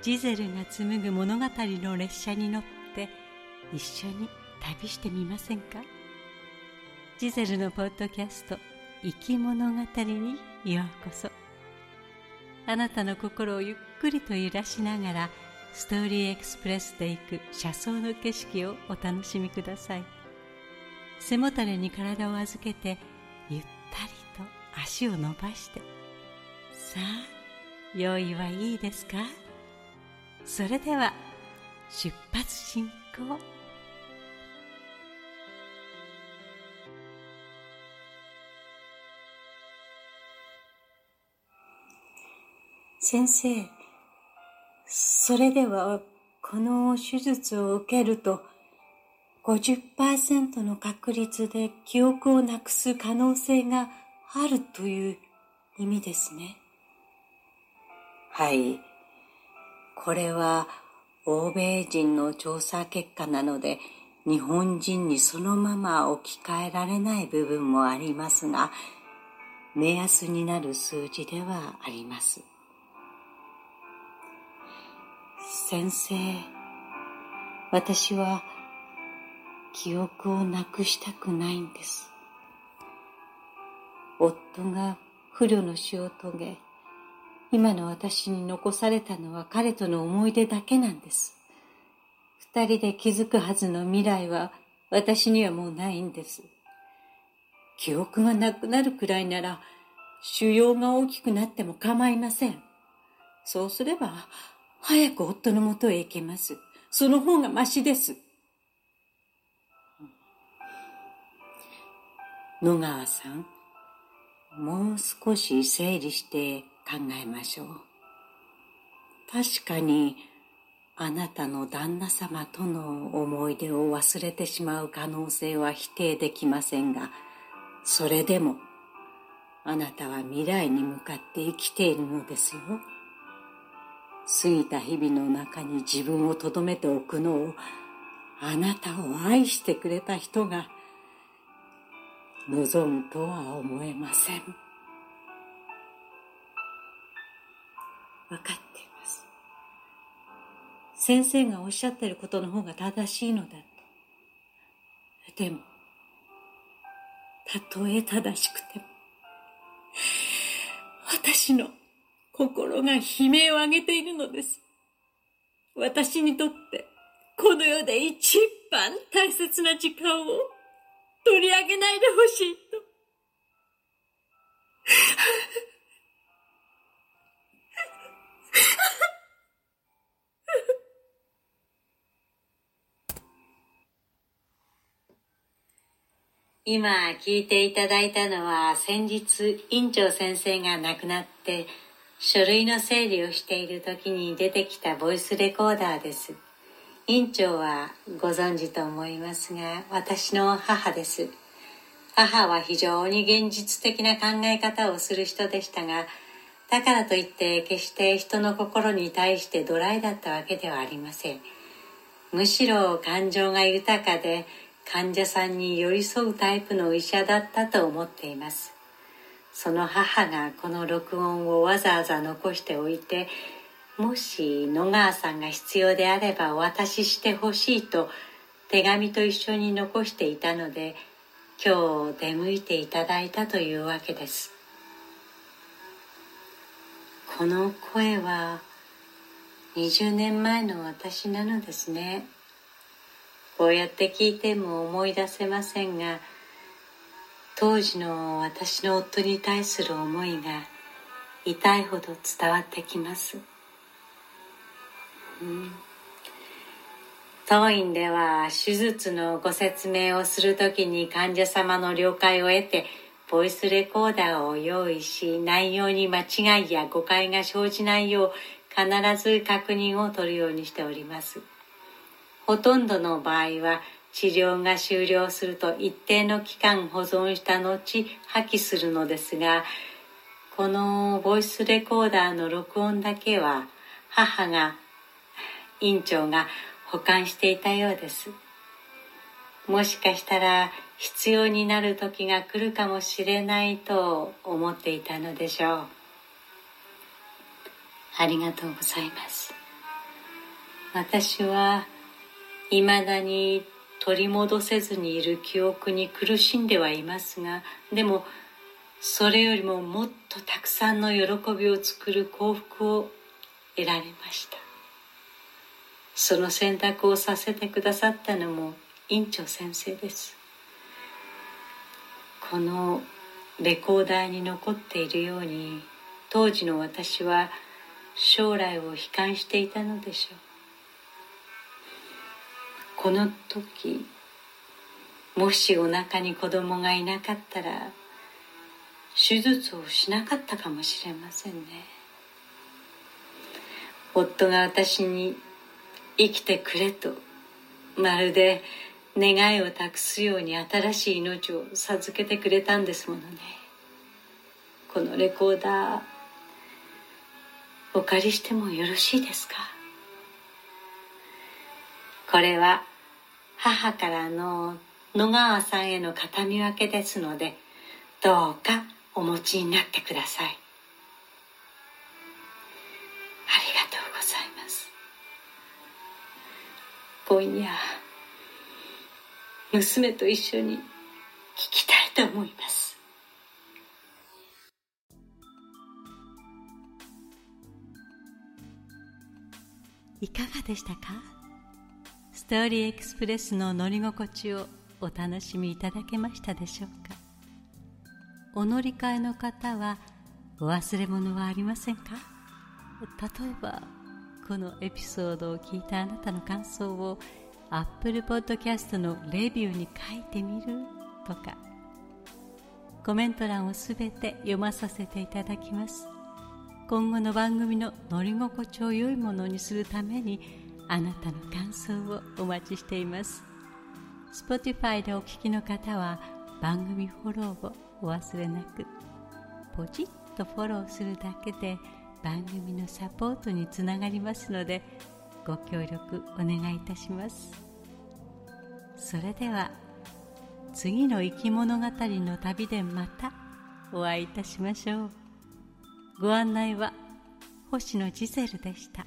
ジゼルが紡ぐ物語の列車に乗って一緒に旅してみませんか？ジゼルのポッドキャスト「生き物語」にようこそ。あなたの心をゆっくりと揺らしながらストーリーエクスプレスで行く車窓の景色をお楽しみください。背もたれに体を預けてゆったりと足を伸ばして。さあ用意はいいですか？それでは出発進行先生それではこの手術を受けると50%の確率で記憶をなくす可能性があるという意味ですね。はい。これは欧米人の調査結果なので日本人にそのまま置き換えられない部分もありますが目安になる数字ではあります。先生、私は記憶をなくしたくないんです。夫が不慮の死を遂げ、今の私に残されたのは彼との思い出だけなんです。二人で気づくはずの未来は私にはもうないんです。記憶がなくなるくらいなら、腫瘍が大きくなっても構いません。そうすれば、早く夫のもとへ行けます。その方がましです。野川さん、もう少し整理して考えましょう。確かに、あなたの旦那様との思い出を忘れてしまう可能性は否定できませんが、それでも、あなたは未来に向かって生きているのですよ。過ぎた日々の中に自分を留めておくのをあなたを愛してくれた人が望むとは思えません。分かっています。先生がおっしゃっていることの方が正しいのだと。でも、たとえ正しくても、私の心が悲鳴を上げているのです。私にとって、この世で一番大切な時間を取り上げないでほしいと。今聞いていただいたのは先日院長先生が亡くなって書類の整理をしている時に出てきたボイスレコーダーです。院長はご存知と思いますが、私の母です。母は非常に現実的な考え方をする人でしたが、だからといって決して人の心に対してドライだったわけではありません。むしろ感情が豊かで患者さんに寄り添うタイプの医者だったと思っています。その母がこの録音をわざわざ残しておいてもし野川さんが必要であればお渡ししてほしいと手紙と一緒に残していたので今日出向いていただいたというわけですこの声は20年前の私なのですねこうやって聞いても思い出せませんが当時の私の夫に対する思いが痛いほど伝わってきます、うん、当院では手術のご説明をするときに患者様の了解を得てボイスレコーダーを用意し内容に間違いや誤解が生じないよう必ず確認を取るようにしております。ほとんどの場合は治療が終了すると一定の期間保存した後破棄するのですがこのボイスレコーダーの録音だけは母が院長が保管していたようです。もしかしたら必要になる時が来るかもしれないと思っていたのでしょう。ありがとうございます。私は未だに取り戻せずにいる記憶に苦しんではいますがでもそれよりももっとたくさんの喜びを作る幸福を得られました。その選択をさせてくださったのも院長先生です。このレコーダーに残っているように当時の私は将来を悲観していたのでしょう。この時もしお腹に子供がいなかったら手術をしなかったかもしれませんね。夫が私に生きてくれとまるで願いを託すように新しい命を授けてくれたんですものね。このレコーダーお借りしてもよろしいですか？これは母からの野川さんへの形見分けですのでどうかお持ちになってください。ありがとうございます。今夜娘と一緒に聞きたいと思います。いかがでしたか？トーリーエクスプレスの乗り心地をお楽しみいただけましたでしょうか？お乗り換えの方はお忘れ物はありませんか？例えばこのエピソードを聞いたあなたの感想を Apple Podcast のレビューに書いてみるとか。コメント欄をすべて読まさせていただきます。今後の番組の乗り心地を良いものにするためにあなたの感想をお待ちしています。Spotify でお聞きの方は番組フォローをお忘れなくポチッとフォローするだけで番組のサポートにつながりますのでご協力お願いいたします。それでは次の生き物語の旅でまたお会いいたしましょう。ご案内は星野ジゼルでした。